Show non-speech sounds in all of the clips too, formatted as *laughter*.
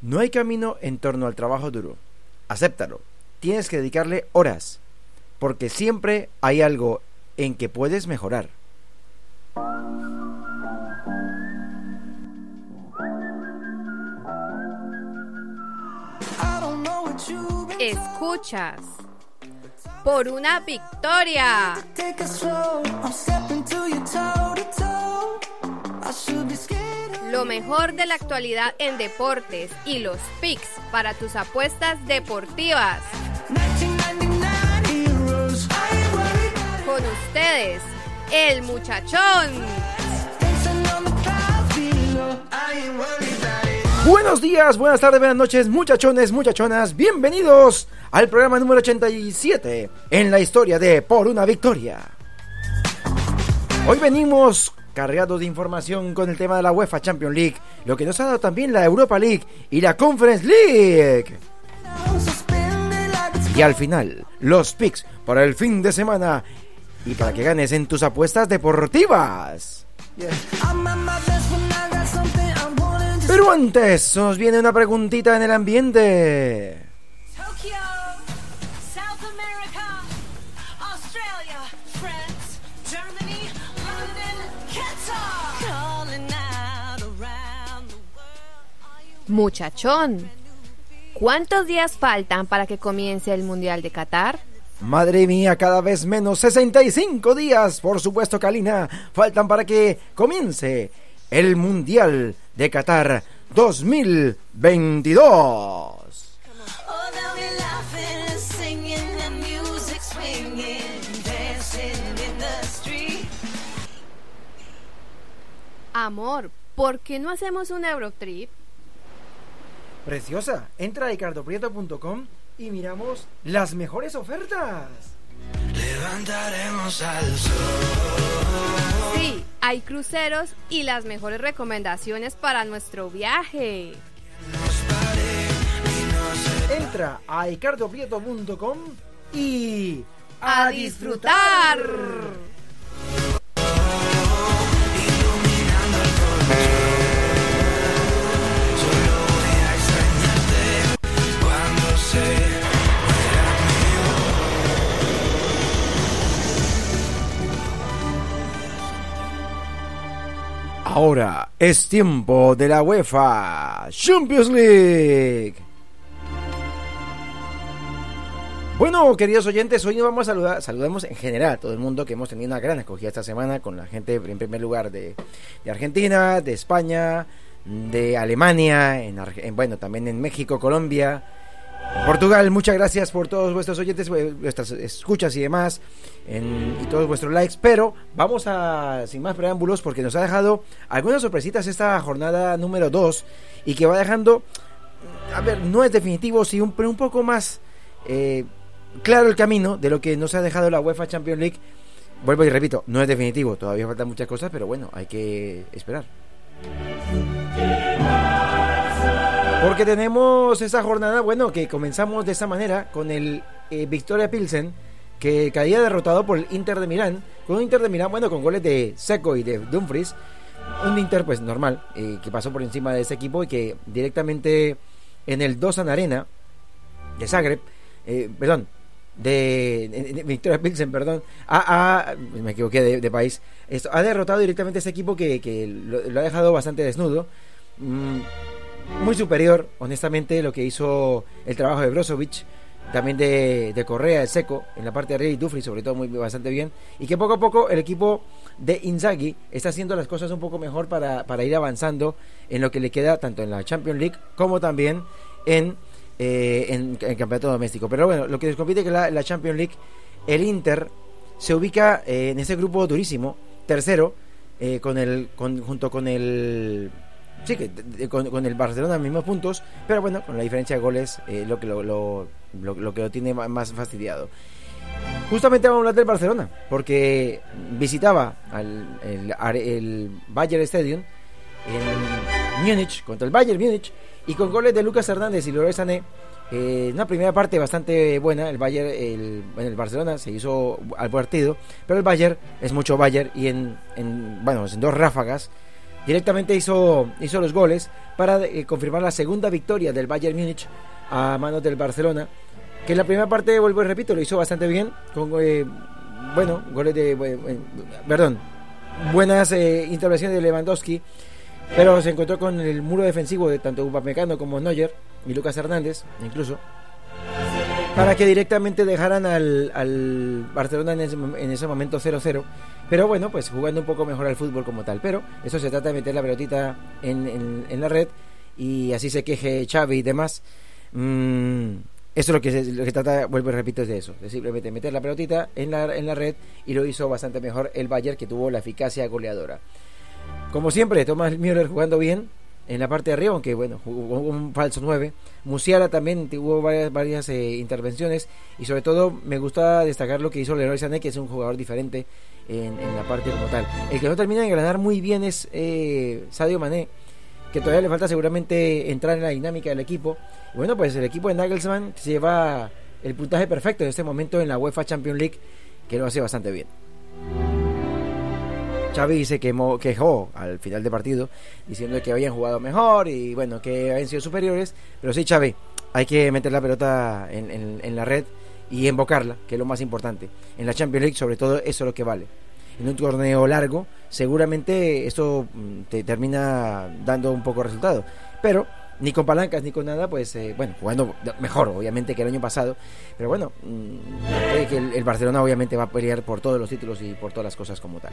No hay camino en torno al trabajo duro. Acéptalo. Tienes que dedicarle horas, porque siempre hay algo en que puedes mejorar. Escuchas por una victoria. Lo mejor de la actualidad en deportes y los picks para tus apuestas deportivas. Con ustedes, el muchachón. Buenos días, buenas tardes, buenas noches, muchachones, muchachonas. Bienvenidos al programa número 87 en la historia de Por una Victoria. Hoy venimos cargados de información con el tema de la UEFA Champions League, lo que nos ha dado también la Europa League y la Conference League. Y al final, los picks para el fin de semana y para que ganes en tus apuestas deportivas. Pero antes, nos viene una preguntita en el ambiente. Muchachón, ¿cuántos días faltan para que comience el Mundial de Qatar? Madre mía, cada vez menos 65 días, por supuesto, Kalina, faltan para que comience el Mundial de Qatar 2022. Amor, ¿por qué no hacemos un Eurotrip? Preciosa, entra a ricardoprieto.com y miramos las mejores ofertas. Levantaremos al sol. Sí, hay cruceros y las mejores recomendaciones para nuestro viaje. Entra a ricardoprieto.com y ¡A disfrutar! Ahora es tiempo de la UEFA Champions League. Bueno, queridos oyentes, hoy nos vamos a saludar, saludamos en general a todo el mundo que hemos tenido una gran acogida esta semana con la gente en primer lugar de, Argentina, de España, de Alemania, en, en- bueno, también en México, Colombia, Portugal. Muchas gracias por todos vuestros oyentes, vue- vuestras escuchas y demás, y todos vuestros likes. Pero vamos a, sin más preámbulos, porque nos ha dejado algunas sorpresitas esta jornada número 2 y que va dejando, a ver, no es definitivo, sí, un poco más eh, claro el camino de lo que nos ha dejado la UEFA Champions League. Vuelvo y repito, no es definitivo, todavía faltan muchas cosas, pero bueno, hay que esperar. Porque tenemos esa jornada, bueno, que comenzamos de esta manera con el eh, Victoria Pilsen, que caía derrotado por el Inter de Milán, con un Inter de Milán, bueno, con goles de Seco y de Dumfries, un Inter pues normal, eh, que pasó por encima de ese equipo y que directamente en el Dosan Arena de Zagreb, eh, perdón, de, Victoria Pilsen, perdón, ha- me equivoqué de, país, esto, ha derrotado directamente a ese equipo que, que lo, lo ha dejado bastante desnudo. Mm, muy superior, honestamente, lo que hizo el trabajo de Brozovic, también de, de Correa, de Seco, en la parte de arriba y Dufri, sobre todo, muy bastante bien. Y que poco a poco el equipo de Inzaghi está haciendo las cosas un poco mejor para, para ir avanzando en lo que le queda tanto en la Champions League como también en, eh, en, el campeonato doméstico. Pero bueno, lo que les compite que la, la Champions League, el Inter se ubica eh, en ese grupo durísimo, tercero, eh, con el, con, junto con el sí, que, con, con el Barcelona mismos puntos, pero bueno, con la diferencia de goles, eh, lo, que lo, lo, lo- lo que lo tiene más fastidiado. Justamente vamos a hablar del Barcelona, porque visitaba al, el, el Bayern Stadium en Múnich, contra el Bayern Múnich, y con goles de Lucas Hernández y Leroy Sané, eh, una primera parte bastante buena, el Bayern, el, bueno, el Barcelona se hizo al partido, pero el Bayern es mucho Bayern y en, en bueno, en dos ráfagas directamente hizo, hizo los goles para eh, confirmar la segunda victoria del Bayern Múnich a manos del Barcelona. Que en la primera parte, vuelvo y repito, lo hizo bastante bien. Con, eh, bueno, goles de. perdón, buenas eh, intervenciones de Lewandowski. Pero se encontró con el muro defensivo de tanto Upamecano como Neuer y Lucas Hernández, incluso. Para que directamente dejaran al, al Barcelona en ese, en ese momento 0-0. Pero bueno, pues jugando un poco mejor al fútbol como tal. Pero eso se trata de meter la pelotita en, en- la red y así se queje Xavi y demás. Mm, eso es lo que, lo que trata, vuelvo y repito, es de eso. De simplemente meter la pelotita en la, en la red y lo hizo bastante mejor el Bayern que tuvo la eficacia goleadora. Como siempre, Thomas Müller jugando bien en la parte de arriba, aunque bueno, jugó un falso 9. Musiala también tuvo varias, eh, intervenciones y sobre todo me gusta destacar lo que hizo Leroy Sané, que es un jugador diferente en, la parte como tal. El que no termina de ganar muy bien es eh, Sadio Mané, que todavía le falta seguramente entrar en la dinámica del equipo. Bueno, pues el equipo de Nagelsmann se lleva el puntaje perfecto en este momento en la UEFA Champions League, que lo hace bastante bien. Xavi se quemó, quejó al final del partido diciendo que habían jugado mejor y bueno, que habían sido superiores. Pero sí, Xavi, hay que meter la pelota en, en- la red y embocarla, que es lo más importante. En la Champions League, sobre todo, eso es lo que vale. En un torneo largo, seguramente esto mm, te termina dando un poco de resultado. Pero ni con palancas ni con nada, pues eh, bueno, jugando mejor, obviamente, que el año pasado. Pero bueno, mm, el, el Barcelona obviamente va a pelear por todos los títulos y por todas las cosas como tal.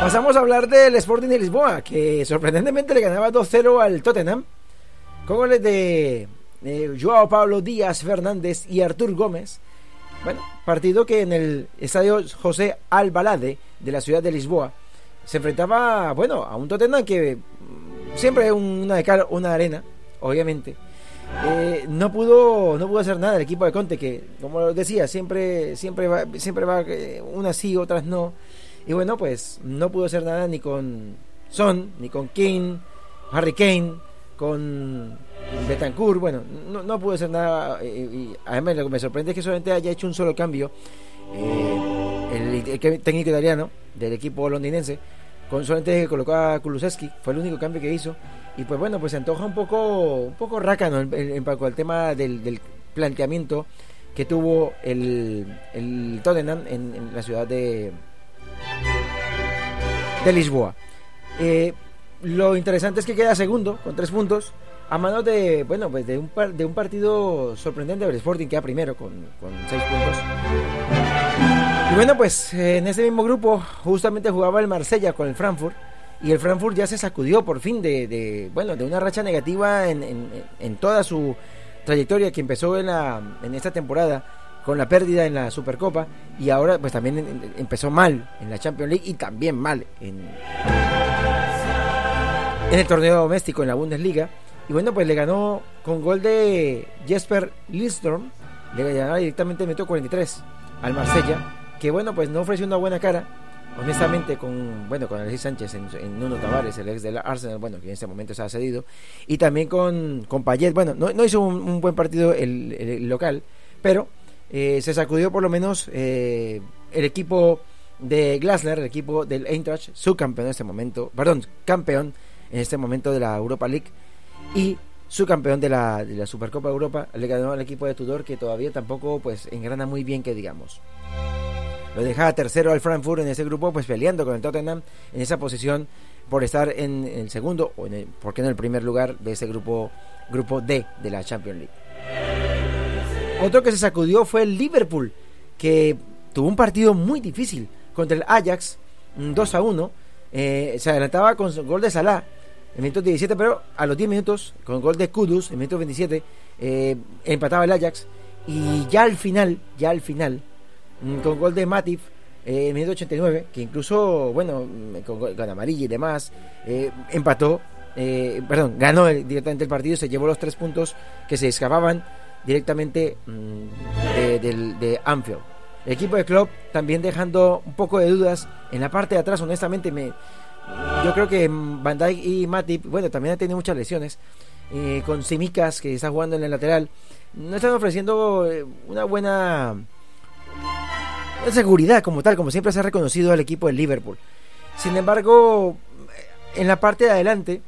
Pasamos a hablar del Sporting de Lisboa, que sorprendentemente le ganaba 2-0 al Tottenham, con goles de eh, Joao Pablo Díaz Fernández y Artur Gómez. Bueno, partido que en el estadio José Albalade de la ciudad de Lisboa se enfrentaba, bueno, a un Tottenham que siempre una de cal, una de arena, obviamente. Eh, no pudo no pudo hacer nada el equipo de Conte que como decía siempre siempre va siempre va eh, unas sí otras no y bueno pues no pudo hacer nada ni con Son ni con King Harry Kane con Betancourt bueno no, no pudo hacer nada eh, y además lo que me sorprende es que solamente haya hecho un solo cambio eh, el, el técnico italiano del equipo londinense con solamente colocó a Kulusevski fue el único cambio que hizo. Y pues bueno pues se antoja un poco un poco rácano en, al tema del, del planteamiento que tuvo el, el Tottenham en, la ciudad de de Lisboa. Eh, lo interesante es que queda segundo con tres puntos a manos de bueno pues de un par- de un partido sorprendente el Sporting queda primero con, con seis puntos y bueno, pues eh, en ese mismo grupo justamente jugaba el Marsella con el Frankfurt y el Frankfurt ya se sacudió por fin de, bueno de una racha negativa en, en- toda su trayectoria que empezó en, la, en esta temporada con la pérdida en la Supercopa y ahora pues también empezó mal en la Champions League y también mal en, en el torneo doméstico en la Bundesliga. Y bueno pues le ganó con gol de Jesper Lindström le ganó directamente en el minuto 43 al Marsella que bueno pues no ofreció una buena cara honestamente con bueno con Alexis Sánchez en, en Nuno Tavares el ex del Arsenal bueno que en este momento se ha cedido y también con, con Payet bueno no, no hizo un, un buen partido el, el- local pero eh, se sacudió por lo menos eh, el equipo de Glasner el equipo del Eintracht subcampeón en este momento perdón campeón en este momento de la Europa League y subcampeón de la, de la Supercopa de Europa le ganó al equipo de Tudor que todavía tampoco pues engrana muy bien que digamos lo dejaba tercero al Frankfurt en ese grupo, pues peleando con el Tottenham en esa posición por estar en el segundo o en el, ¿por qué no en el primer lugar de ese grupo grupo D de la Champions League. Otro que se sacudió fue el Liverpool, que tuvo un partido muy difícil contra el Ajax, un 2 a 1. eh, se adelantaba con gol de Salah en minuto 17, pero a los 10 minutos, con gol de Kudus en minuto 27, eh, empataba el Ajax. Y ya al final, ya al final, con gol de Matip eh, en minuto 89, que incluso, bueno, con, con amarilla y demás, eh, empató, eh, perdón, ganó directamente el partido, se llevó los tres puntos que se escapaban directamente mm, de, del- de Anfield. El equipo de Klopp también dejando un poco de dudas en la parte de atrás, honestamente me yo creo que mm, Van Dijk y Matip, bueno, también ha tenido muchas lesiones. eh, con Simicas que está jugando en el lateral, no están ofreciendo eh, una buena una seguridad como tal, como siempre se ha reconocido al equipo del Liverpool. Sin embargo, en la parte de adelante,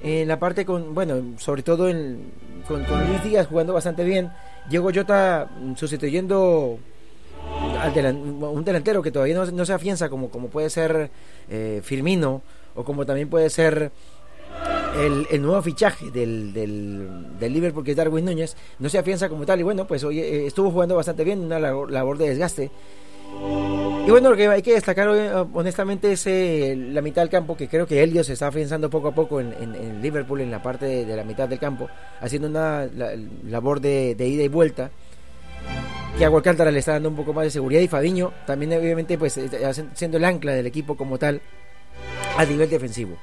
en la parte con, bueno, sobre todo en, con, Luis Díaz jugando bastante bien, Diego Jota mm, sustituyendo al un delantero que todavía no, no se afianza como, como puede ser eh, Firmino o como también puede ser el, nuevo fichaje del, del, del Liverpool que es Darwin Núñez no se afianza como tal y bueno pues hoy eh, estuvo jugando bastante bien una labor de desgaste y bueno lo que hay que destacar eh, honestamente es eh, la mitad del campo que creo que Elliot se está afianzando poco a poco en, en- en Liverpool en la parte de, de la mitad del campo haciendo una la- labor de, de ida y vuelta que Agua Alcántara le está dando un poco más de seguridad y Fabiño también obviamente pues eh, siendo el ancla del equipo como tal a nivel defensivo.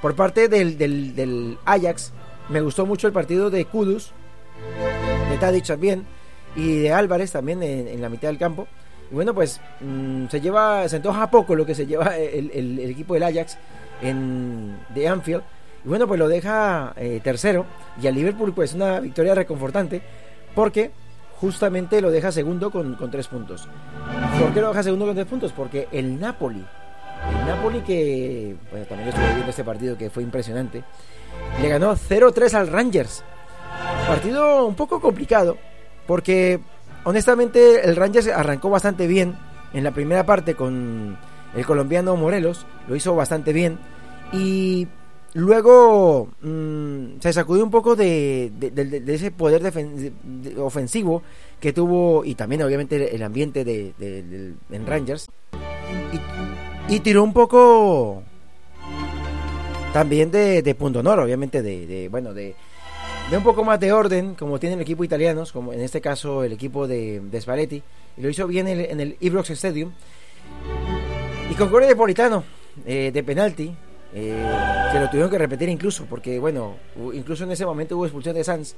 Por parte del, del, del Ajax, me gustó mucho el partido de Kudus, de Tadic también, y de Álvarez también en, en la mitad del campo. Y bueno, pues mm, se lleva, se antoja poco lo que se lleva el, el- equipo del Ajax en, de Anfield. Y bueno, pues lo deja eh, tercero. Y al Liverpool, pues una victoria reconfortante, porque justamente lo deja segundo con, con tres puntos. ¿Por qué lo deja segundo con tres puntos? Porque el Napoli, el Napoli que, bueno, también estuve viendo este partido que fue impresionante, le ganó 0-3 al Rangers. Partido un poco complicado, porque honestamente el Rangers arrancó bastante bien en la primera parte con el colombiano Morelos, lo hizo bastante bien, y luego mm, se sacudió un poco de, de- de- de ese poder ofensivo que tuvo, y también obviamente el ambiente de, en Rangers, y, y tiró un poco también de, punto honor, obviamente de, bueno, de, de un poco más de orden, como tiene el equipo italianos, como en este caso el equipo de, de Spalletti, y lo hizo bien en en el Ibrox Stadium. Y con Corey Napolitano, eh, de penalti, eh, que lo tuvieron que repetir incluso, porque bueno, incluso en ese momento hubo expulsión de Sanz,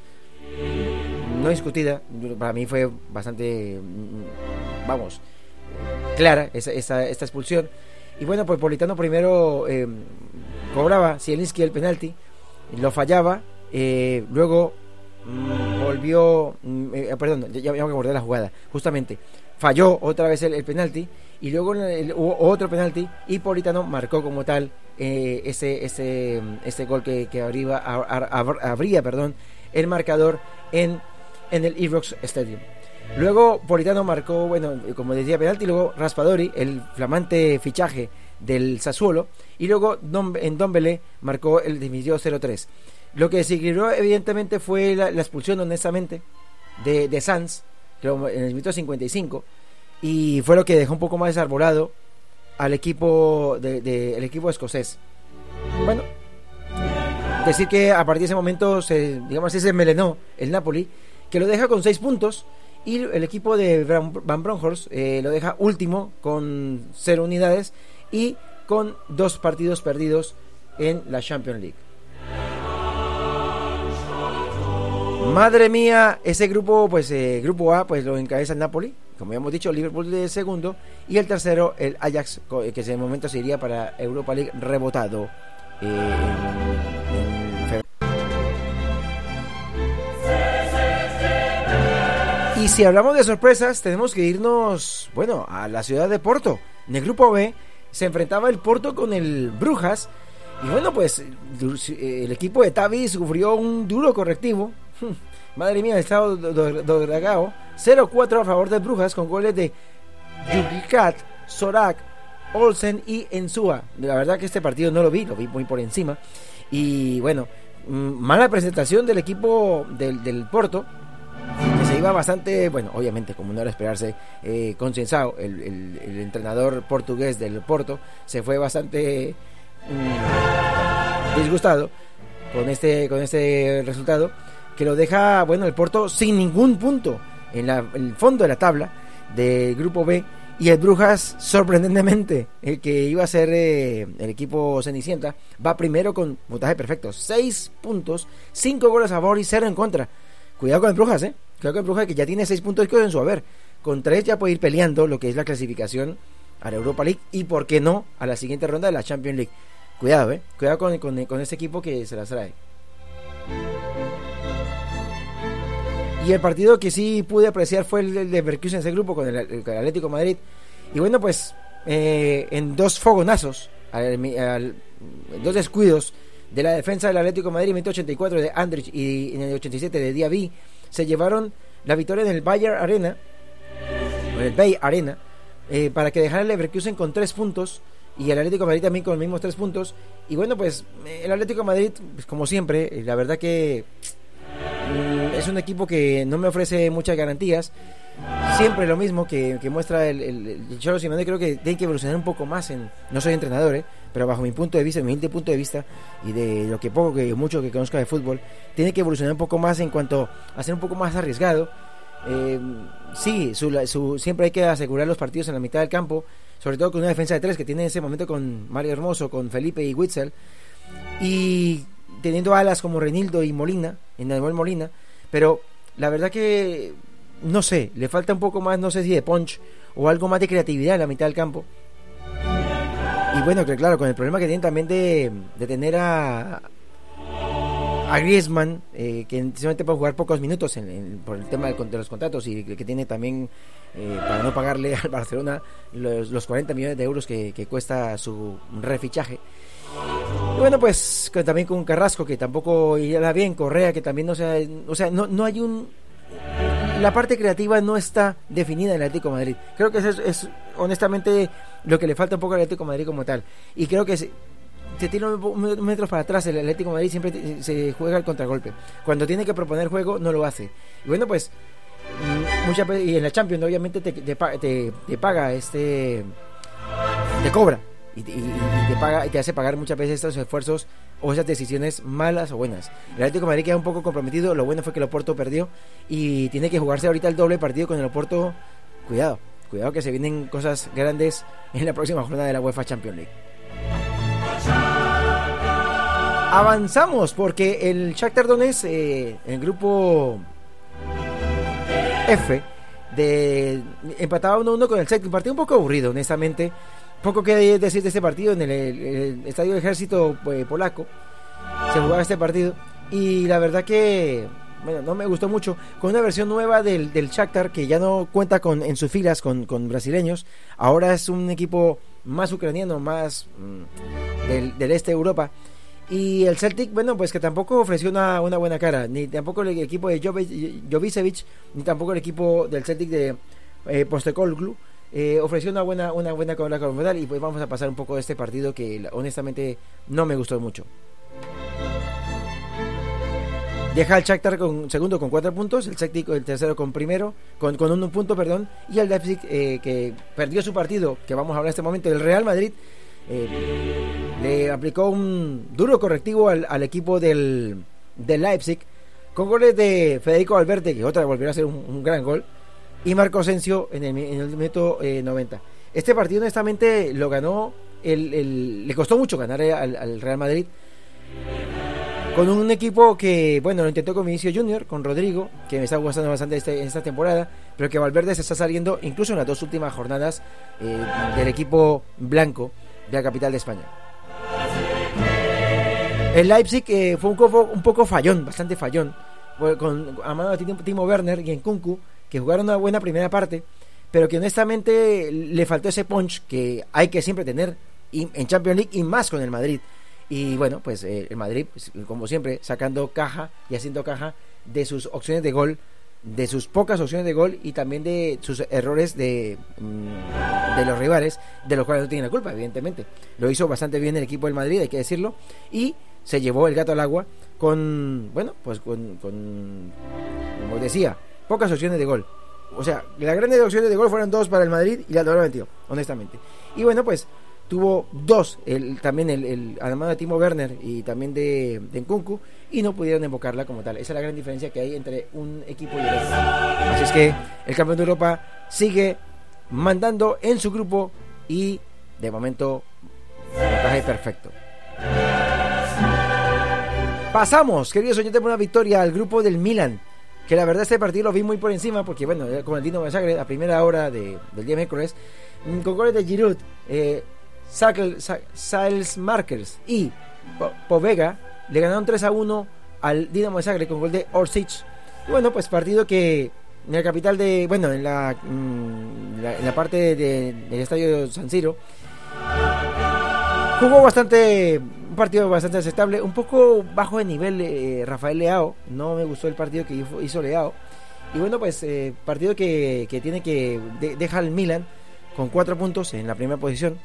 no discutida, para mí fue bastante, mm, vamos, clara esa, esa- esta expulsión. Y bueno, pues Politano primero eh, cobraba Zielinski el penalti, lo fallaba, eh, luego mm, volvió, mm, eh, perdón, ya, ya me acordé de la jugada, justamente, falló otra vez el, el penalti y luego hubo otro penalti y Politano marcó como tal eh, ese, ese, ese gol que, que abría, a- a- abr- abría perdón, el marcador en, en el Ibrox Stadium. Luego Politano marcó, bueno, como decía, penalti, luego Raspadori, el flamante fichaje del Sassuolo, y luego en Dombele marcó el definitivo 0-3. Lo que siguió evidentemente fue la, expulsión, honestamente, de, de Sanz, en el minuto 55, y fue lo que dejó un poco más desarbolado al equipo, de, el equipo escocés. Bueno, decir que a partir de ese momento se, digamos así, se melenó el Napoli, que lo deja con 6 puntos, y el equipo de Van Van Bronckhorst eh, lo deja último con 0 unidades y con dos partidos perdidos en la Champions League. Madre mía, ese grupo, pues eh, grupo A, pues lo encabeza el Napoli, como ya hemos dicho, Liverpool de segundo y el tercero el Ajax, co- que en el momento se iría para Europa League rebotado eh. Y si hablamos de sorpresas, tenemos que irnos, bueno, a la ciudad de Porto. En el grupo B se enfrentaba el Porto con el Brujas. Y bueno, pues eh, el equipo de Tavi sufrió un duro correctivo. Madre mía, estado do- do- dragado. 0-4 a favor de Brujas con goles de Yukikat, Sorak, Olsen y Ensúa. La verdad que este partido no lo vi, lo vi muy por encima. Y bueno, mm, mala presentación del equipo del, Porto que se iba bastante, bueno, obviamente, como no era esperarse, eh, consensado. El, el- el entrenador portugués del Porto se fue bastante mm, disgustado con este, con este resultado, que lo deja, bueno, el Porto sin ningún punto en, la- el fondo de la tabla del Grupo B. Y el Brujas, sorprendentemente, el que iba a ser eh, el equipo Cenicienta, va primero con puntaje perfecto. 6 puntos, 5 goles a favor y 0 en contra. Cuidado con el Brujas, ¿eh? Cuidado con el Brujas que ya tiene 6 puntos en su haber. Con 3 ya puede ir peleando lo que es la clasificación a la Europa League y, por qué no, a la siguiente ronda de la Champions League. Cuidado, ¿eh? Cuidado con, con, con este equipo que se las trae. Y el partido que sí pude apreciar fue el del Leverkusen, ese grupo con el, el Atlético de Madrid. Y bueno, pues eh, en dos fogonazos dos descuidos de la defensa del Atlético de Madrid, 184 de Andrich y en el 87 de Diaby, se llevaron la victoria en el Bayer Arena, en el Bay Arena, eh, para que dejara el Leverkusen con tres puntos y el Atlético de Madrid también con los mismos tres puntos. Y bueno, pues el Atlético de Madrid, pues, como siempre, eh, la verdad que es un equipo que no me ofrece muchas garantías. Siempre lo mismo que, muestra el, el, el Cholo Simeone, creo que tiene que evolucionar un poco más. en No soy entrenador, eh, pero bajo mi punto de vista, mi humilde punto de vista y de lo que poco que mucho que conozca de fútbol, tiene que evolucionar un poco más en cuanto a ser un poco más arriesgado. Eh, sí, su- siempre hay que asegurar los partidos en la mitad del campo, sobre todo con una defensa de tres que tiene en ese momento con Mario Hermoso, con Felipe y Witzel, y teniendo alas como Renildo y Molina, en Manuel Molina, pero la verdad que no sé, le falta un poco más, no sé si de punch o algo más de creatividad en la mitad del campo. Y bueno, que claro, con el problema que tienen también de, tener a, a Griezmann, eh, que solamente puede jugar pocos minutos por el tema de los contratos y que, tiene también eh, para no pagarle *laughs* al Barcelona los, los 40 millones de euros que cuesta su refichaje. Bueno, pues también con Carrasco, que tampoco irá bien, Correa, que también no sea, o sea, no, no hay un... La parte creativa no está definida en el Atlético Madrid. Creo que eso es, es, honestamente lo que le falta un poco al Atlético Madrid como tal. Y creo que se, se tira un metros para atrás. El Atlético de Madrid siempre se juega al contragolpe. Cuando tiene que proponer juego, no lo hace. Y bueno, pues mm, muchas y en la Champions obviamente te, te, te- te paga este te cobra y, y- y te paga y te hace pagar muchas veces estos esfuerzos o esas decisiones malas o buenas. El Atlético de Madrid queda un poco comprometido, lo bueno fue que el Oporto perdió y tiene que jugarse ahorita el doble partido con el Oporto. Cuidado, cuidado que se vienen cosas grandes en la próxima jornada de la UEFA Champions League. Avanzamos porque el Shakhtar Donetsk, eh, el grupo F, de empataba 1-1 con el Celtic, un partido un poco aburrido, honestamente. Poco que decir de este partido en el, el- el Estadio Ejército eh, Polaco. Se jugaba este partido y la verdad que bueno, no me gustó mucho con una versión nueva del, del Shakhtar que ya no cuenta con en sus filas con, con brasileños. Ahora es un equipo más ucraniano, más mm, del, del este de Europa. Y el Celtic, bueno, pues que tampoco ofreció una, una buena cara, ni tampoco el equipo de Jovi- Jovicevic, ni tampoco el equipo del Celtic de eh, Postecoglou eh, ofreció una buena una buena medal y pues vamos a pasar un poco de este partido que honestamente no me gustó mucho. Deja al Shakhtar con segundo con cuatro puntos, el Celtic el tercero con primero, con, con un punto, perdón, y el Leipzig eh, que perdió su partido, que vamos a hablar en este momento, el Real Madrid eh, le aplicó un duro correctivo al, al equipo del, del Leipzig con goles de Federico Valverde, que otra volvió a ser un gran gol, y Marco Asensio en el, en el minuto eh, 90. Este partido honestamente lo ganó, el, el- le costó mucho ganar al, al Real Madrid, con un equipo que, bueno, lo intentó con Vinicio Junior, con Rodrigo, que me está gustando bastante este- en esta temporada, pero que Valverde se está saliendo incluso en las dos últimas jornadas eh, del equipo blanco de la capital de España. El Leipzig eh, fue un poco, un poco fallón, bastante fallón, con a mano de Timo- Werner y Nkunku, que jugaron una buena primera parte, pero que honestamente le faltó ese punch que hay que siempre tener en Champions League y más con el Madrid. Y bueno, pues eh, el Madrid, pues, como siempre, sacando caja y haciendo caja de sus opciones de gol, de sus pocas opciones de gol y también de sus errores de, mm, de los rivales, de los cuales no tienen la culpa, evidentemente. Lo hizo bastante bien el equipo del Madrid, hay que decirlo, y se llevó el gato al agua con, bueno, pues con, con como decía, pocas opciones de gol. O sea, las grandes opciones de gol fueron dos para el Madrid y la lo metió, honestamente. Y bueno, pues tuvo dos, el, también el, el además de Timo Werner y también de, de Nkunku, y no pudieron invocarla como tal. Esa es la gran diferencia que hay entre un equipo y el otro. Así es que el campeón de Europa sigue mandando en su grupo y de momento puntaje perfecto. Pasamos, queridos oyentes, por una victoria al grupo del Milan. Que la verdad este partido lo vi muy por encima porque, bueno, con el Dino Zagreb a primera hora de, del día miércoles, mm, con goles de Giroud, eh, Sales Markers y Po- Povega, le ganaron 3 a 1 al Dinamo de Zagreb con gol de Orsic. Bueno, pues partido que en la capital de, bueno, en la, mm, en la parte de- del estadio San Siro, Jugó bastante, un partido bastante aceptable, un poco bajo de nivel eh, Rafael Leao, no me gustó el partido que hizo, Leao. Y bueno, pues eh, partido que, que tiene que de- deja Milan con cuatro puntos en la primera posición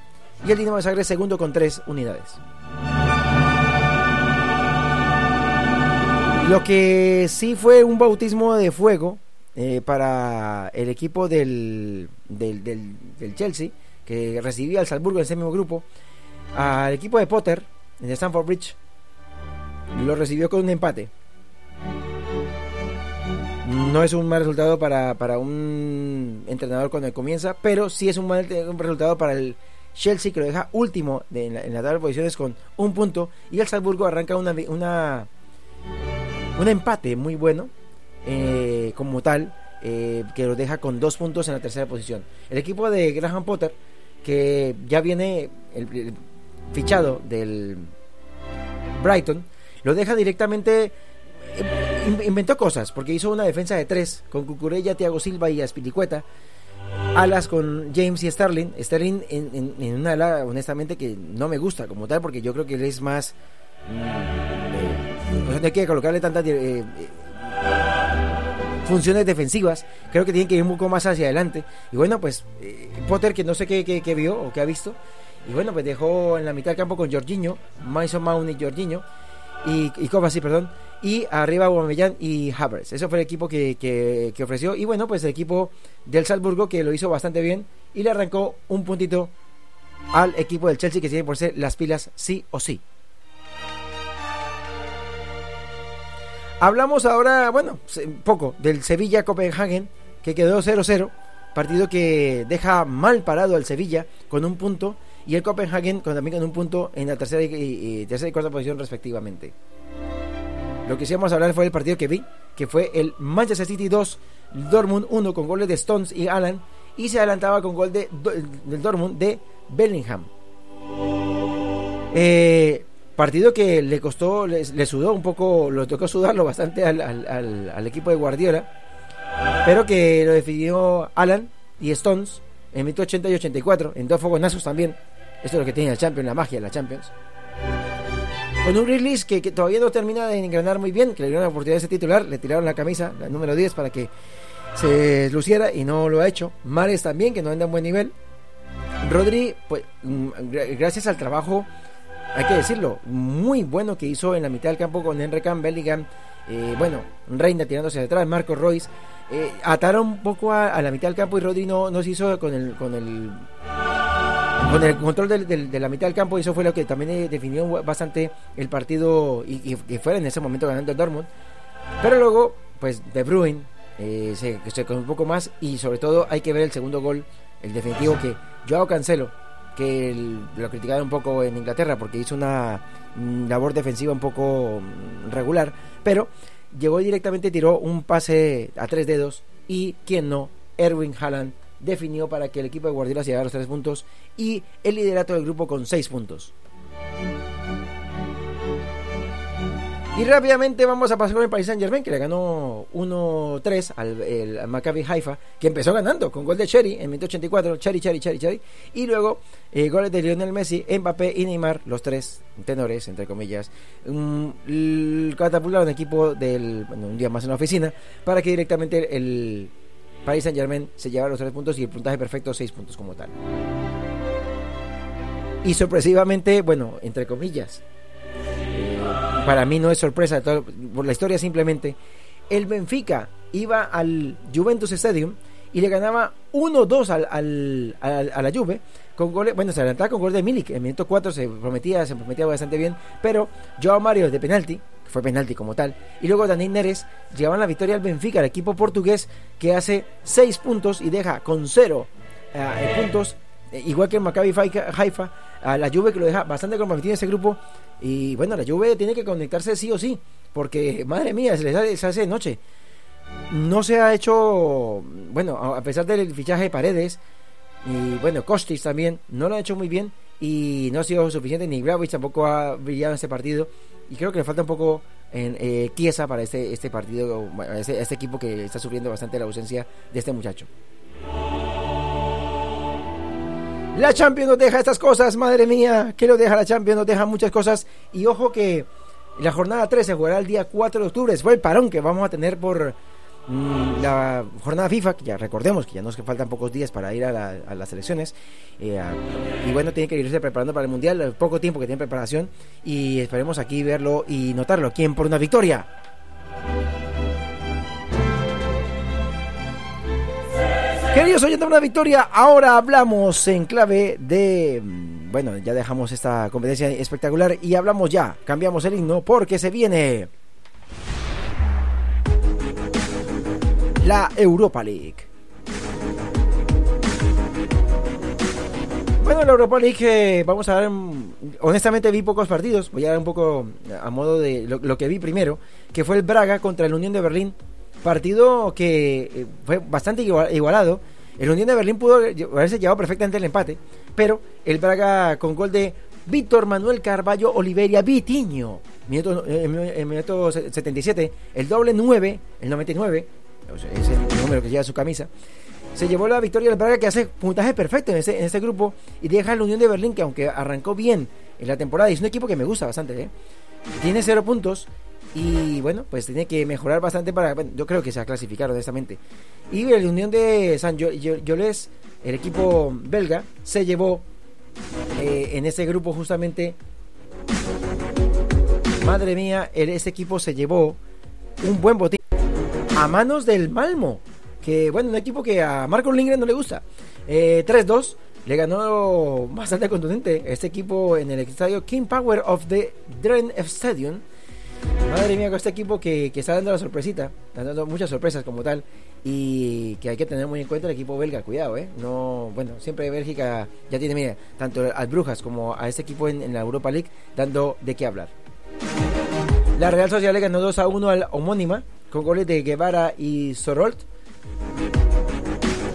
y el Dinamo de Zagreb segundo con tres unidades. Lo que sí fue un bautismo de fuego eh, para el equipo del, del, del- del Chelsea, que recibía al Salzburgo en ese mismo grupo, al equipo de Potter, en Stamford Bridge, lo recibió con un empate. No es un mal resultado para, para un entrenador cuando comienza, pero sí es un mal resultado para el Chelsea que lo deja último en, la, en la tabla de posiciones con un punto y el Salzburgo arranca una, una un empate muy bueno eh, como tal eh, que lo deja con dos puntos en la tercera posición. El equipo de Graham Potter que ya viene el, el fichado del Brighton lo deja directamente eh, in- inventó cosas porque hizo una defensa de tres con Cucurella, Thiago Silva y Aspilicueta alas con James y Sterling. Sterling en, una ala honestamente que no me gusta como tal porque yo creo que él es más mm, eh, hay que colocarle tantas eh, eh, funciones defensivas. Creo que tiene que ir un poco más hacia adelante. Y bueno pues Potter que no sé qué, qué, qué vio o qué ha visto y bueno pues dejó en la mitad del campo con Jorginho Mason Mount y Jorginho y, y Kovacic, perdón, y arriba Aubameyang y Havertz. Eso fue el equipo que, que, ofreció y bueno, pues el equipo del Salzburgo que lo hizo bastante bien y le arrancó un puntito al equipo del Chelsea que tiene por ser las pilas sí o sí. Hablamos ahora, bueno, poco del Sevilla-Copenhagen que quedó 0-0, partido que deja mal parado al Sevilla con un punto y el Copenhagen con, también con un punto en la tercera y, tercera y cuarta posición respectivamente. Lo que sí a hablar fue el partido que vi, que fue el Manchester City 2, Dortmund 1 con goles de Stones y Alan y se adelantaba con gol de, del Dortmund de Bellingham. Eh, partido que le costó, le, sudó un poco, lo tocó sudarlo bastante al, al- equipo de Guardiola, pero que lo definió Alan y Stones en 80 y 84, en dos fogonazos también. Esto es lo que tiene la Champions, la magia de la Champions. Con un release que, todavía no termina de engranar muy bien, que le dieron la oportunidad de ser titular, le tiraron la camisa, la número 10, para que se luciera y no lo ha hecho. Mares también, que no anda en buen nivel. Rodri, pues mm, gra- gracias al trabajo, hay que decirlo, muy bueno que hizo en la mitad del campo con Henry Bellingham, eh, bueno, Reina tirándose detrás, Marco Royce, eh, ataron un poco a, a la mitad del campo y Rodri no, no se hizo con el, con el con el control de la mitad del campo y eso fue lo que también eh, definió bastante el partido y, y, fuera en ese momento ganando el Dortmund. Pero luego pues De Bruyne eh, se, se con un poco más y sobre todo hay que ver el segundo gol el definitivo que Joao Cancelo que el- lo criticaron un poco en Inglaterra porque hizo una mm, labor defensiva un poco mm, regular pero llegó directamente tiró un pase a tres dedos y quien no Erwin Haaland definió para que el equipo de Guardiola se llevara los tres puntos y el liderato del grupo con seis puntos. Y rápidamente vamos a pasar con el Paris Saint Germain que le ganó 1-3 al, al Maccabi Haifa que empezó ganando con gol de Cherry en 184 Cherry, Cherry, Cherry, Cherry y luego eh, goles de Lionel Messi, Mbappé y Neymar los tres tenores entre comillas l- catapultaron equipo del bueno, un día más en la oficina para que directamente el Paris Saint Germain se llevara los tres puntos y el puntaje perfecto seis puntos como tal. Y sorpresivamente bueno entre comillas eh, para mí no es sorpresa por la historia simplemente el Benfica iba al Juventus Stadium y le ganaba 1-2 al, al- al- a la Juve con goles, bueno, se adelantaba con gol de Milik, en minuto 4 se prometía, se prometía bastante bien, pero Joao Mario de penalti, fue penalti como tal, y luego Daniel Neres llevaban la victoria al Benfica, el equipo portugués que hace 6 puntos y deja con 0 puntos, eh, igual que el Maccabi Haifa, a la Juve que lo deja bastante comprometido en ese grupo, y bueno, la Juve tiene que conectarse sí o sí, porque madre mía, se les hace, se hace noche. No se ha hecho, bueno, a a pesar del fichaje de Paredes, y bueno, Kostic también, no lo ha hecho muy bien y no ha sido suficiente, ni Gravich tampoco ha brillado en este partido, y creo que le falta un poco en eh, para este, este partido, este, este equipo que está sufriendo bastante la ausencia de este muchacho. La Champions nos deja estas cosas, madre mía. ¿Qué nos deja la Champions? Nos deja muchas cosas. Y ojo que la jornada 13 se jugará el día 4 de octubre. Fue el parón que vamos a tener por la jornada FIFA, que ya recordemos que ya nos faltan pocos días para ir a, la- a las elecciones. Eh, y bueno, tiene que irse preparando para el Mundial, el poco tiempo que tiene preparación. Y esperemos aquí verlo y notarlo. ¿Quién por una victoria? Queridos oyentes, una victoria. Ahora hablamos en clave de. mm, Bueno, ya dejamos esta competencia espectacular y hablamos ya. Cambiamos el himno porque se viene. La Europa League. Bueno, la Europa League, eh, vamos a ver. mm, Honestamente, vi pocos partidos. Voy a dar un poco a modo de lo, lo que vi primero, que fue el Braga contra el Unión de Berlín. Partido que eh, fue bastante igual- igualado. El Unión de Berlín pudo haberse llevado perfectamente el empate, pero el Braga con gol de Víctor Manuel Carballo Oliveria Vitiño, minuto, eh, minuto 77, el doble 9, el 99, o sea, es el número que lleva su camisa, se llevó la victoria del Braga que hace puntaje perfecto en este, en este grupo y deja al Unión de Berlín que aunque arrancó bien en la temporada es un equipo que me gusta bastante, ¿eh? tiene cero puntos y bueno, pues tiene que mejorar bastante para, yo creo que se va a clasificar honestamente. Y el Unión de San Yo- Yo- Yolés, el equipo belga, se llevó eh, en ese grupo justamente, madre mía, ese equipo se llevó un buen botín a manos del Malmo, que bueno, un equipo que a Marco Lindgren no le gusta. Eh, 3-2, le ganó bastante contundente este equipo en el estadio King Power of the Dren Stadium. Madre mía, con este equipo que, que está dando la sorpresita, está dando muchas sorpresas como tal, y que hay que tener muy en cuenta el equipo belga, cuidado, ¿eh? No, bueno, siempre Bélgica ya tiene, mira, tanto al Brujas como a este equipo en, en la Europa League dando de qué hablar. La Real Sociedad le ganó 2 a 1 al homónima, con goles de Guevara y Sorolt.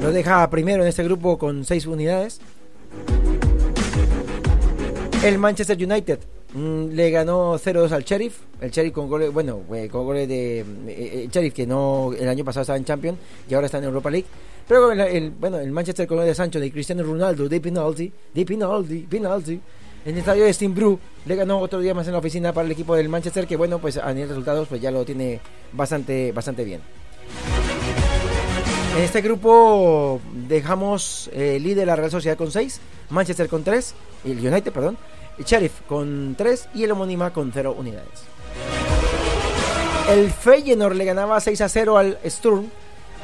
Lo deja primero en este grupo con 6 unidades. El Manchester United mm, le ganó 0-2 al Sheriff. El Sheriff con goles, bueno, eh, con goles de. eh, el Sheriff que no el año pasado estaba en Champions y ahora está en Europa League. Pero el, el- bueno, el Manchester con goles de Sancho, de Cristiano Ronaldo, de penalty, de penalty, penalty. En el estadio de Steambrew le ganó otro día más en la oficina para el equipo del Manchester, que bueno, pues a nivel de resultados pues ya lo tiene bastante, bastante bien. En este grupo dejamos eh, líder la Real Sociedad con 6, Manchester con 3, el United, perdón, el Sheriff con 3 y el homónima con 0 unidades. El Feyenoord le ganaba 6 a 0 al Sturm.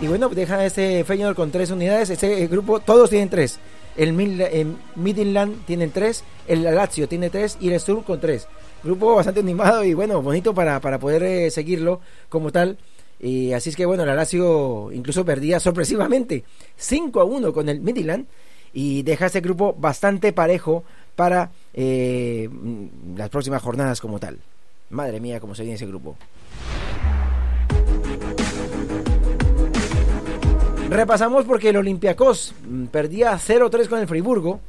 Y bueno, deja este Feyenoord con 3 unidades. Este grupo, todos tienen 3. El eh, Midland tienen 3, el Lazio tiene 3 y el Sturm con 3. Grupo bastante animado y bueno, bonito para, para poder eh, seguirlo como tal. Y así es que bueno, el Lazio incluso perdía sorpresivamente 5 a 1 con el Midland y deja este grupo bastante parejo para eh, las próximas jornadas como tal. Madre mía, cómo se viene ese grupo. Repasamos porque el Olympiacos mm, perdía 0-3 con el Friburgo.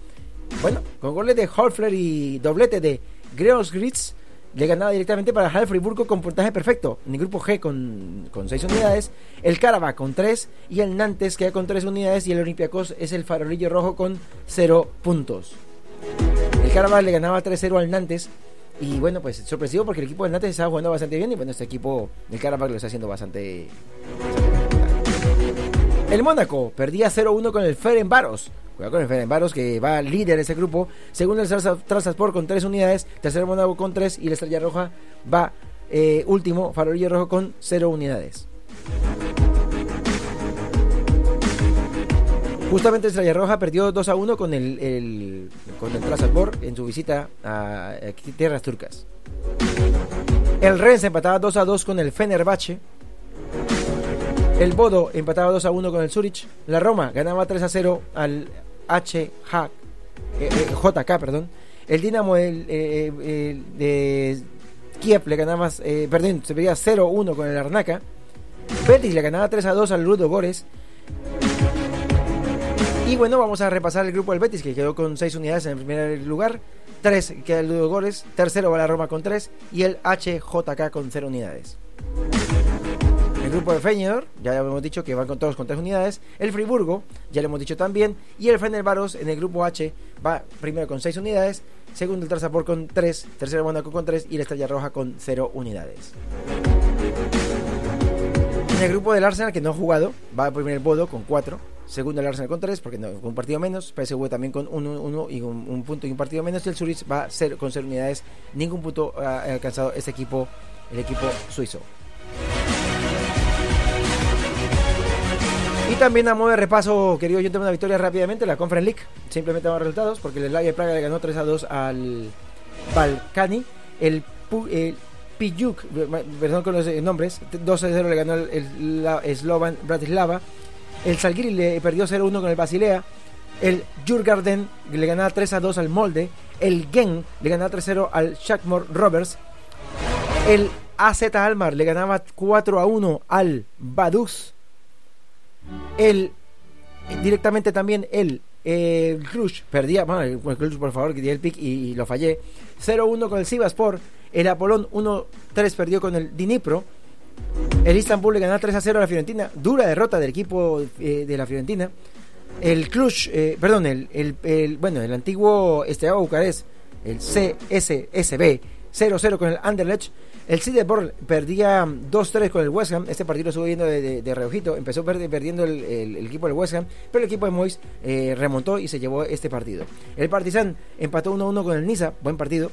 Bueno, con goles de Holfler y doblete de Greosgritz, le ganaba directamente para dejar el Friburgo con puntaje perfecto. En el grupo G con, con 6 unidades, el Caraba con 3 y el Nantes queda con 3 unidades y el Olympiacos es el farolillo rojo con 0 puntos. El Caraba le ganaba 3-0 al Nantes y bueno, pues sorpresivo porque el equipo del Nantes estaba jugando bastante bien y bueno, este equipo del Caraba lo está haciendo bastante... El Mónaco perdía 0-1 con el Ferencváros. Cuidado con el Ferencváros que va líder de ese grupo. Segundo el Trabzonspor con 3 unidades. Tercero el Mónaco con 3 y la Estrella Roja va eh, último, Farolillo Rojo con 0 unidades. Justamente Estrella Roja perdió 2 a 1 con el, el- con el Trabzonspor en su visita a, a tierras turcas. El Rennes empataba 2 a 2 con el Fenerbahce. El Bodo empataba 2 a 1 con el Zurich. La Roma ganaba 3 a 0 al HJ, eh, eh, JK. Perdón. El Dinamo el, eh, eh, de Kiev le ganaba, eh, perdón, se veía 0-1 con el Arnaca. Betis le ganaba 3 a 2 al Ludo Gores. Y bueno, vamos a repasar el grupo del Betis que quedó con 6 unidades en el primer lugar. 3 queda el Ludo Gores. Tercero va la Roma con 3. Y el HJK con 0 unidades. Grupo de Feyenoord, ya lo hemos dicho que van con todos con tres unidades. El Friburgo, ya lo hemos dicho también. Y el Fenerbahce en el grupo H va primero con seis unidades. Segundo el Trabzonspor con tres. Tercero el con tres. Y la Estrella Roja con cero unidades. En el grupo del Arsenal, que no ha jugado, va primero el Bodo con cuatro. Segundo el Arsenal con tres, porque no, con un partido menos. PSV también con uno, uno y un, un punto y un partido menos. Y el Zurich va ser, con cero unidades. Ningún punto ha alcanzado este equipo, el equipo suizo. Y también a modo de repaso, querido, yo tengo una victoria rápidamente, la Conference League. Simplemente vamos resultados, porque el Slavia Praga le ganó 3 a 2 al Balkani. El, el Pijuk, perdón con los eh, nombres, 2 a 0 le ganó el, el la- Slovan Bratislava. El Salguiri le perdió 0 1 con el Basilea. El Jurgarden le ganaba 3 a 2 al Molde. El Gen le ganaba 3 a 0 al Shakhmore Rovers. El AZ Almar le ganaba 4 a 1 al Vaduz. El directamente también el eh, perdía, bueno, el, Cluj por favor, que di el pick y, y lo fallé. 0-1 con el Sivaspor. El Apolón 1-3 perdió con el Dnipro. El Istanbul le ganó 3 a 0 a la Fiorentina. Dura derrota del equipo eh, de la Fiorentina. El Cluj, eh, perdón, el, el, el- bueno, el antiguo Steaua Bucarest, el CSSB, 0-0 con el Anderlecht. El Sideborn perdía 2-3 con el West Ham. Este partido lo estuvo viendo de, de- reojito. Empezó perdi- perdiendo el, equipo del West Ham, pero el equipo de Mois eh, remontó y se llevó este partido. El Partizan empató 1-1 con el Niza, buen partido.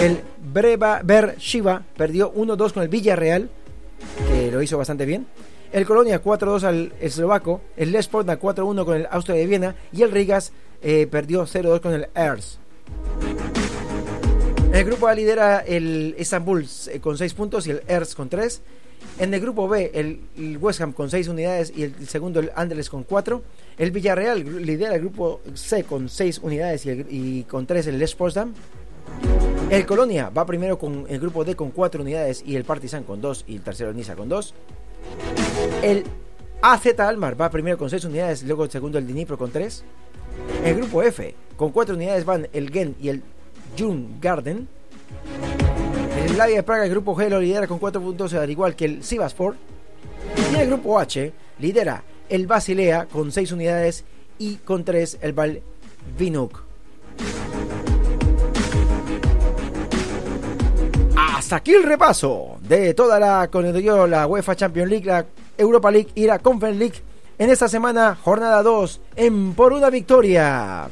El Breva Ber Shiva perdió 1-2 con el Villarreal, que lo hizo bastante bien. El Colonia 4-2 al eslovaco. El Les Poznan 4-1 con el Austria de Viena. Y el Rigas eh, perdió 0-2 con el Ers. El grupo A lidera el Istanbul eh, con 6 puntos y el Ers con 3. En el grupo B, el, West Ham con 6 unidades y el, segundo, el Anderlecht, con 4. El Villarreal lidera el grupo C con 6 unidades y, el- y con 3 el Les Potsdam. El Colonia va primero con el grupo D con 4 unidades y el Partizan con 2 y el tercero el Niza con 2. El AZ Almar va primero con 6 unidades, luego el segundo el Dnipro con 3. El grupo F con 4 unidades van el Gen y el June Garden. El Slavia de Praga, el grupo G lo lidera con 4 puntos, al igual que el Sivaspor. Y el grupo H lidera el Basilea con 6 unidades y con 3 el Valvinuk. Hasta aquí el repaso de toda la con la UEFA Champions League, la Europa League y la Conference League en esta semana, jornada 2, en por una victoria.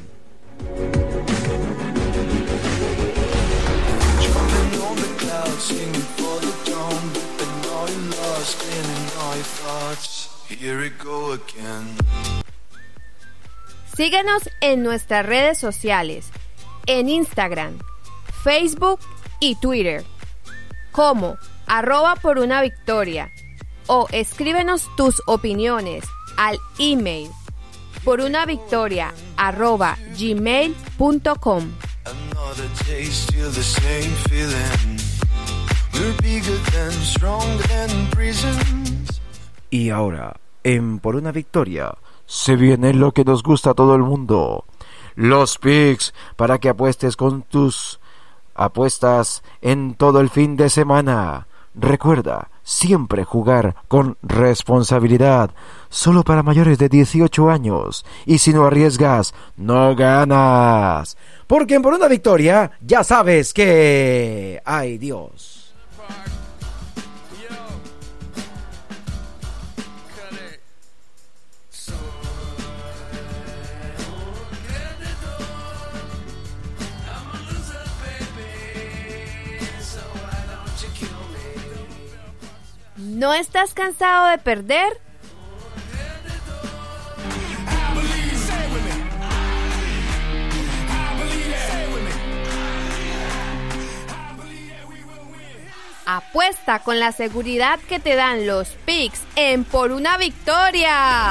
Síguenos en nuestras redes sociales, en Instagram, Facebook y Twitter, como arroba por una victoria, o escríbenos tus opiniones al email por una victoria arroba gmail.com. Y ahora, en Por una Victoria, se viene lo que nos gusta a todo el mundo. Los picks para que apuestes con tus apuestas en todo el fin de semana. Recuerda, siempre jugar con responsabilidad. Solo para mayores de 18 años. Y si no arriesgas, no ganas. Porque en Por una Victoria, ya sabes que... ¡Ay Dios! ¿No estás cansado de perder? Apuesta con la seguridad que te dan los picks en Por una Victoria.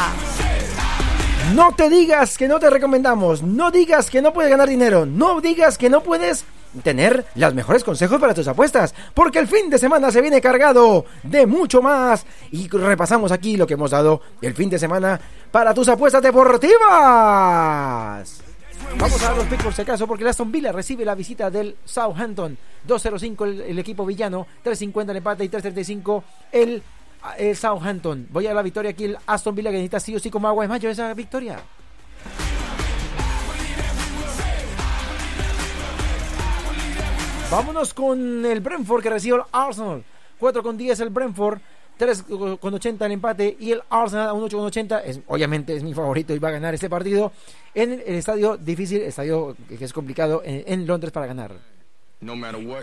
No te digas que no te recomendamos, no digas que no puedes ganar dinero, no digas que no puedes tener los mejores consejos para tus apuestas, porque el fin de semana se viene cargado de mucho más y repasamos aquí lo que hemos dado el fin de semana para tus apuestas deportivas. Vamos a dar los picks por si acaso, porque el Aston Villa recibe la visita del Southampton. 2.05 el, el equipo villano, 3.50 el empate y 3.35 el el Southampton. Voy a la victoria aquí el Aston Villa que necesita sí o sí como agua de mayo esa victoria. Vámonos con el Brentford que recibe el Arsenal. 4 con 10 el Brentford. 3 con 80 el empate y el Arsenal a un 8 con 80 es, obviamente es mi favorito y va a ganar este partido en el estadio difícil, estadio que es complicado en, en Londres para ganar.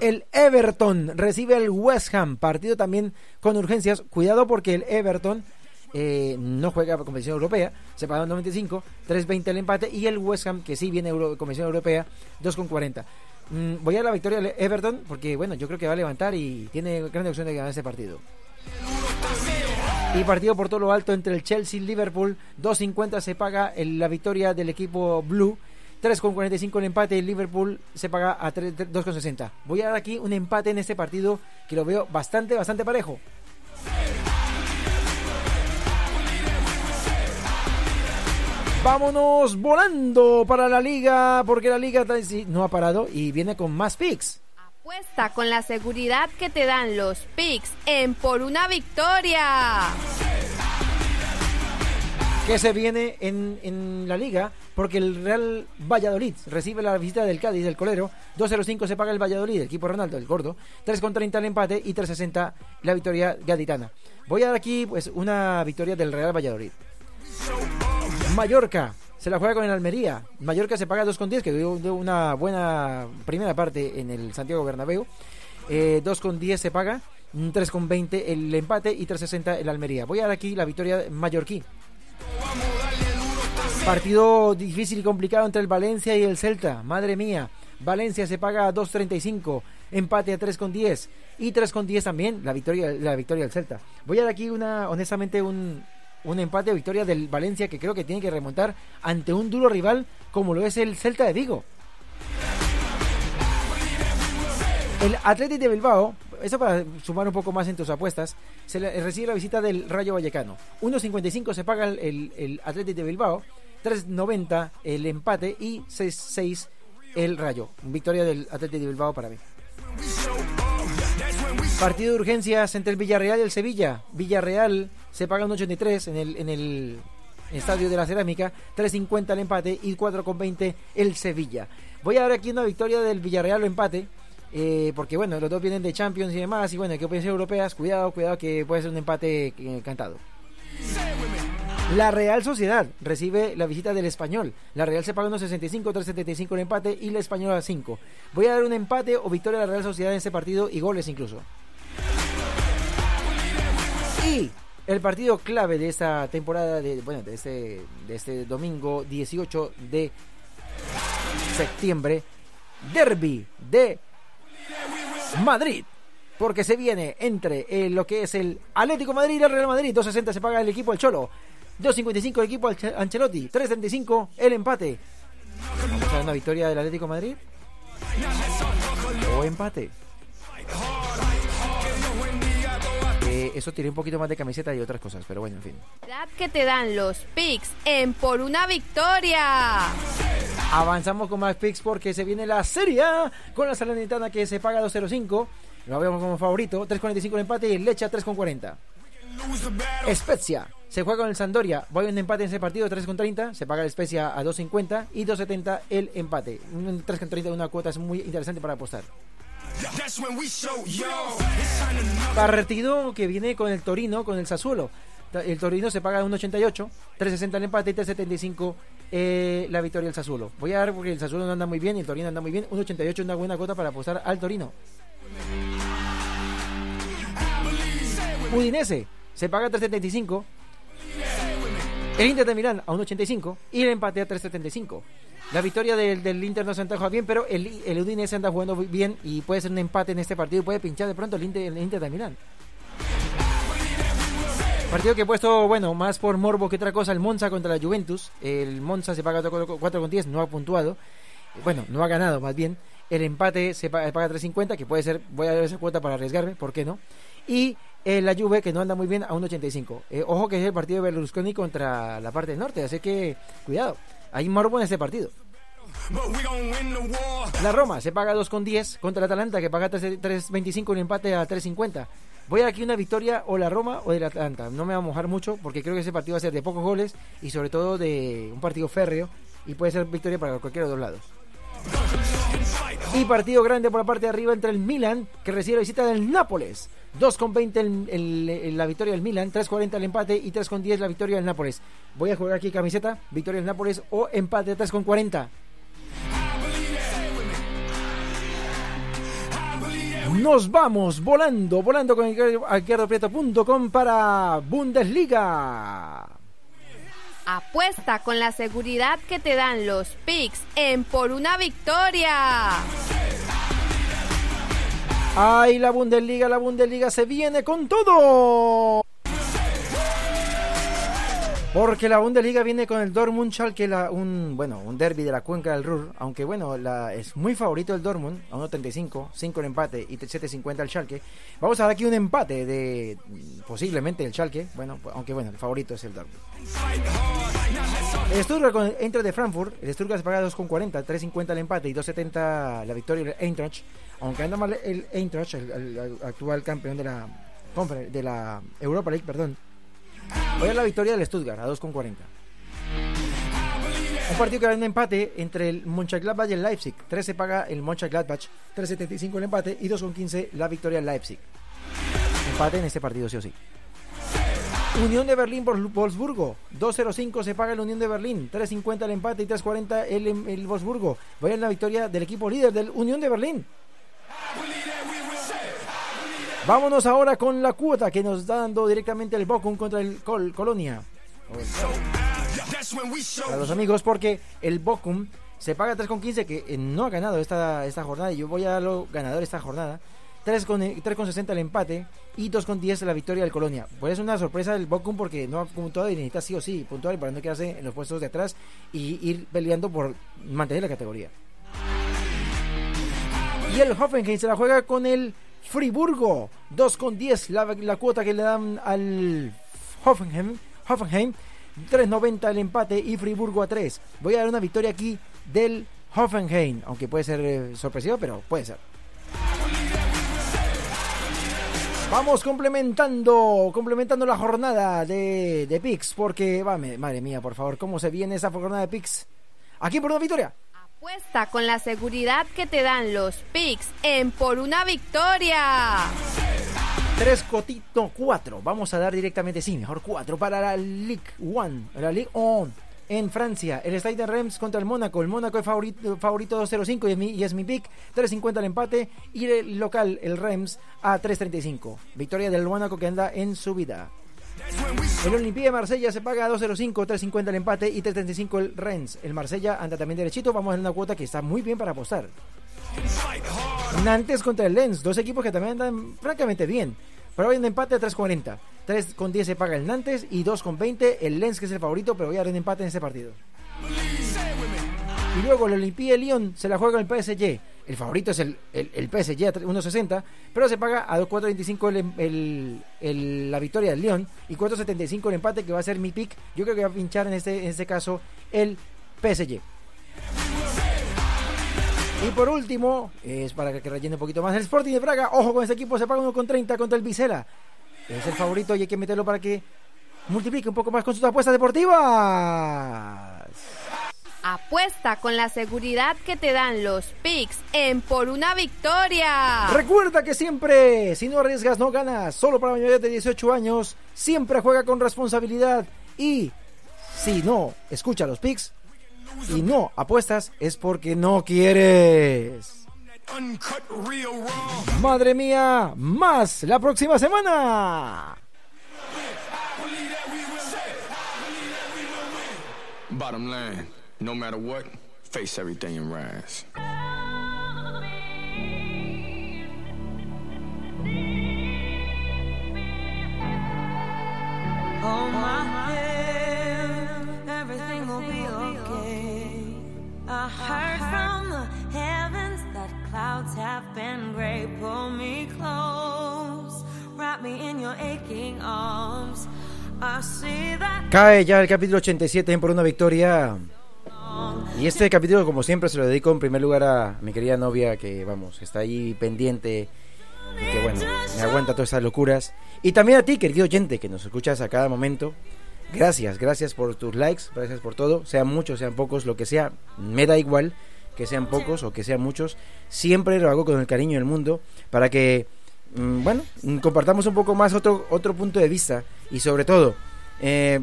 El Everton recibe al West Ham, partido también con urgencias. Cuidado porque el Everton eh, no juega competición europea, se paga 95, 3.20 el empate y el West Ham que sí viene Euro, competición europea 2.40. Mm, voy a la victoria del Everton porque bueno, yo creo que va a levantar y tiene gran opción de ganar ese partido. Y partido por todo lo alto entre el Chelsea y Liverpool, 2.50 se paga la victoria del equipo Blue 3,45 el empate. El Liverpool se paga a 2,60. Voy a dar aquí un empate en este partido que lo veo bastante, bastante parejo. Vámonos volando para la liga, porque la liga no ha parado y viene con más picks. Apuesta con la seguridad que te dan los picks en Por una Victoria. Que se viene en, en, la liga porque el Real Valladolid recibe la visita del Cádiz del Colero. 2-0-5 se paga el Valladolid el equipo Ronaldo el gordo. 3-30 el empate y 3-60 la victoria gaditana. Voy a dar aquí pues una victoria del Real Valladolid Mallorca se la juega con el Almería Mallorca se paga 2-10 que dio una buena primera parte en el Santiago Bernabéu eh, 2-10 se paga 3,20 el empate y 3,60 el Almería. Voy a dar aquí la victoria mallorquí. Partido difícil y complicado entre el Valencia y el Celta. Madre mía. Valencia se paga a 2.35. Empate a 3.10. Y 3.10 también la victoria, la victoria del Celta. Voy a dar aquí una, honestamente, un, un empate victoria del Valencia que creo que tiene que remontar ante un duro rival como lo es el Celta de Vigo. El Atlético de Bilbao, eso para sumar un poco más en tus apuestas, se recibe la visita del Rayo Vallecano. 1.55 se paga el, el, Atlético de Bilbao, 3.90 el empate y 6.6 el Rayo. Victoria del Atlético de Bilbao para mí. Partido de urgencias entre el Villarreal y el Sevilla. Villarreal se paga un 83 en el, en el Estadio de la Cerámica, 3.50 el empate y 4.20 el Sevilla. Voy a dar aquí una victoria del Villarreal o empate eh, porque bueno, los dos vienen de Champions y demás, y bueno, que pueden ser europeas, cuidado, cuidado que puede ser un empate eh, cantado. La Real Sociedad recibe la visita del Español. La Real se paga unos 65, 375 el empate y la Español a 5. Voy a dar un empate o victoria a la Real Sociedad en este partido y goles incluso. Y el partido clave de esta temporada, de, bueno, de este, de este domingo 18 de septiembre, Derby de Madrid. Porque se viene entre eh, lo que es el Atlético Madrid y el Real Madrid. 2.60 se paga el equipo el Cholo. 2.55 el equipo Ancelotti. 3.35 el empate. Vamos a una victoria del Atlético Madrid. O empate. Eh, eso tiene un poquito más de camiseta y otras cosas, pero bueno, en fin. Que te dan los picks en por una victoria. Avanzamos con más picks porque se viene la serie con la Salernitana que se paga 2.05. Lo vemos como favorito. 3.45 el empate y Lecha 3.40. Spezia se juega con el Sandoria. Voy a un empate en ese partido 3.30. Se paga el Spezia a 2.50 y 2.70 el empate. Un 3.30 una cuota es muy interesante para apostar. Partido que viene con el Torino, con el Sassuolo. El Torino se paga 1.88, 3.60 el empate y 3.75 eh, la victoria del Sassuolo. Voy a dar porque el Sassuolo no anda muy bien y el Torino anda muy bien. 1.88 una buena cuota para apostar al Torino. Udinese se paga 3.75. El Inter de Milán a 1.85 y el empate a 3.75. La victoria del, del, Inter no se antoja bien, pero el, el Udinese anda jugando bien y puede ser un empate en este partido y puede pinchar de pronto el Inter, el Inter de Milán. Partido que he puesto, bueno, más por morbo que otra cosa, el Monza contra la Juventus. El Monza se paga 4 con 10, no ha puntuado. Bueno, no ha ganado más bien. El empate se paga, paga 3.50, que puede ser, voy a dar esa cuota para arriesgarme, ¿por qué no? Y eh, la Juve, que no anda muy bien, a 1.85. Eh, ojo que es el partido de Berlusconi contra la parte del norte, así que cuidado. Hay morbo en este partido. La Roma se paga 2,10 contra el Atalanta que paga 3.25 un empate a 3.50. Voy a aquí una victoria o la Roma o del Atlanta. No me va a mojar mucho porque creo que ese partido va a ser de pocos goles y sobre todo de un partido férreo y puede ser victoria para cualquiera de los dos lados. Y partido grande por la parte de arriba entre el Milan, que recibe la visita del Nápoles. 2,20 el, el- el- la victoria del Milan, 3,40 el empate y 3,10 la victoria del Nápoles. Voy a jugar aquí camiseta, victoria del Nápoles o empate 3,40. Nos vamos volando, volando con izquierdoprieto.com para Bundesliga. Apuesta con la seguridad que te dan los picks en Por una Victoria. ¡Ay, la Bundesliga, la Bundesliga se viene con todo! Porque la Bundesliga viene con el Dortmund Schalke, la- un, bueno, un derby de la cuenca del Ruhr, aunque bueno, la, es muy favorito el Dortmund, a 1.35, 5 el empate y 7.50 el Schalke. Vamos a dar aquí un empate de posiblemente el Schalke, bueno, pues, aunque bueno, el favorito es el Dortmund. El Stuttgart con el Eintracht de Frankfurt, el Stuttgart se paga 2.40, 3.50 el empate y 2.70 la victoria del Eintracht, aunque anda mal el Eintracht, el, el- actual campeón de la, de la Europa League, perdón. Voy a la victoria del Stuttgart a 2.40. Un partido que va en empate entre el Mönchengladbach y el Leipzig. 3 se paga el Mönchengladbach, 3.75 el empate y 2.15 la victoria del Leipzig. Empate en este partido sí o sí. Unión de Berlín por Wolfsburgo. 2.05 se paga el Unión de Berlín. 3.50 el empate y 3.40 el, el Wolfsburgo. Voy a la victoria del equipo líder del Unión de Berlín. Vámonos ahora con la cuota que nos está dando directamente el Bochum contra el Col- Colonia. Para los amigos, porque el Bochum se paga 3,15 que eh, no ha ganado esta, esta jornada y yo voy a darlo ganador esta jornada. 3,60 3,60 el empate y 2,10 la victoria del Colonia. Pues es una sorpresa del Bochum porque no ha puntuado y necesita sí o sí puntuar para no quedarse en los puestos de atrás y ir peleando por mantener la categoría. Y el Hoffenheim se la juega con el Friburgo. 2,10 la, la cuota que le dan al Hoffenheim. Hoffenheim. 3.90 el empate y Friburgo a 3. Voy a dar una victoria aquí del Hoffenheim. Aunque puede ser eh, sorpresivo, pero puede ser. Vamos complementando, complementando la jornada de, de Pix, porque, madre mía, por favor, ¿cómo se viene esa jornada de Pix? Aquí por una victoria. Apuesta con la seguridad que te dan los picks en Por una Victoria. Tres cotito, cuatro. Vamos a dar directamente, sí, mejor cuatro para la Ligue 1, la Ligue 1 en Francia. El Stade de Reims contra el Mónaco. El Mónaco es favorito, favorito 2.05 y es mi, y es mi pick. 3.50 el empate. Y el local, el Reims, a 3.35. Victoria del Mónaco que anda en subida. El Olympique de Marsella se paga a 2.05, 3.50 el empate y 3.35 el Rennes. El Marsella anda también derechito. Vamos a una cuota que está muy bien para apostar. Nantes contra el Lens, dos equipos que también andan francamente bien. Pero hay un empate a 3.40. 3.10 se paga el Nantes y 2.20 el Lens, que es el favorito, pero voy a dar un empate en este partido. Y luego el Olympique de Lyon se la juega el PSG. El favorito es el, el, PSG a 1.60, pero se paga a 4.25 el, el- la victoria del Lyon y 4.75 el empate, que va a ser mi pick. Yo creo que va a pinchar en este, en este caso el PSG. Y por último, es para que rellene un poquito más el Sporting de Braga. Ojo con este equipo, se paga 1,30 contra el Vicela. Es el favorito y hay que meterlo para que multiplique un poco más con sus apuestas deportivas. Apuesta con la seguridad que te dan los picks en Por una Victoria. Recuerda que siempre, si no arriesgas, no ganas. Solo para mayores de 18 años, siempre juega con responsabilidad. Y si no escucha los picks y no apuestas, es porque no quieres. Madre mía, más la próxima semana. Bottom line, no matter what, face everything and rise. Hold my hand, everything will be okay. I heard from the heavens that clouds have been gray. Pull me close, wrap me in your aching arms. I see that Cae ya el capítulo 87 en por una victoria. Y este capítulo, como siempre, se lo dedico en primer lugar a mi querida novia, que vamos, está ahí pendiente y que bueno, me aguanta todas estas locuras. Y también a ti, querido oyente, que nos escuchas a cada momento. Gracias, gracias por tus likes, gracias por todo, sean muchos, sean pocos, lo que sea, me da igual que sean pocos o que sean muchos, siempre lo hago con el cariño del mundo para que, mm, bueno, mm, compartamos un poco más otro, otro punto de vista y sobre todo, eh,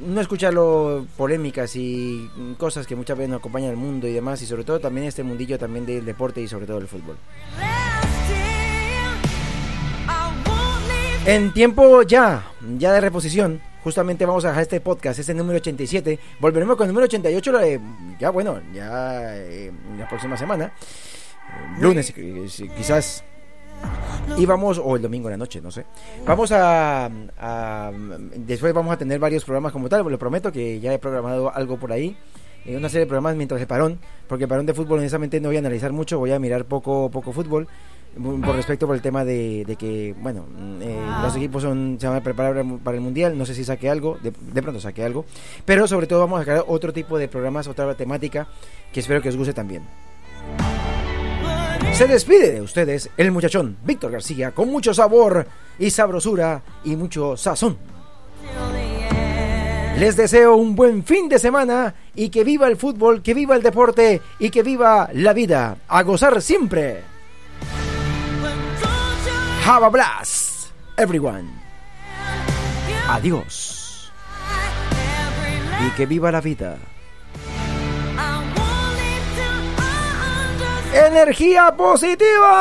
no escucharlo polémicas y cosas que muchas veces nos acompañan el mundo y demás y sobre todo también este mundillo también del deporte y sobre todo del fútbol. En tiempo ya, ya de reposición, justamente vamos a dejar este podcast, este número 87. Volveremos con el número 88, eh, ya bueno, ya eh, la próxima semana, eh, lunes eh, quizás. Y vamos, o el domingo en la noche, no sé. Vamos a, a- Después vamos a tener varios programas como tal, lo prometo que ya he programado algo por ahí. eh, una serie de programas mientras el parón, porque el parón de fútbol honestamente no voy a analizar mucho, voy a mirar poco poco fútbol mm, por respecto por el tema de, de que, bueno, mm, eh, los equipos son, se van a preparar para el Mundial, no sé si saque algo, de, de pronto saque algo, pero sobre todo vamos a sacar otro tipo de programas, otra temática que espero que os guste también. Se despide de ustedes el muchachón Víctor García con mucho sabor y sabrosura y mucho sazón. Les deseo un buen fin de semana y que viva el fútbol, que viva el deporte y que viva la vida. A gozar siempre. Have a blast, everyone. Adiós. Y que viva la vida. energía positiva.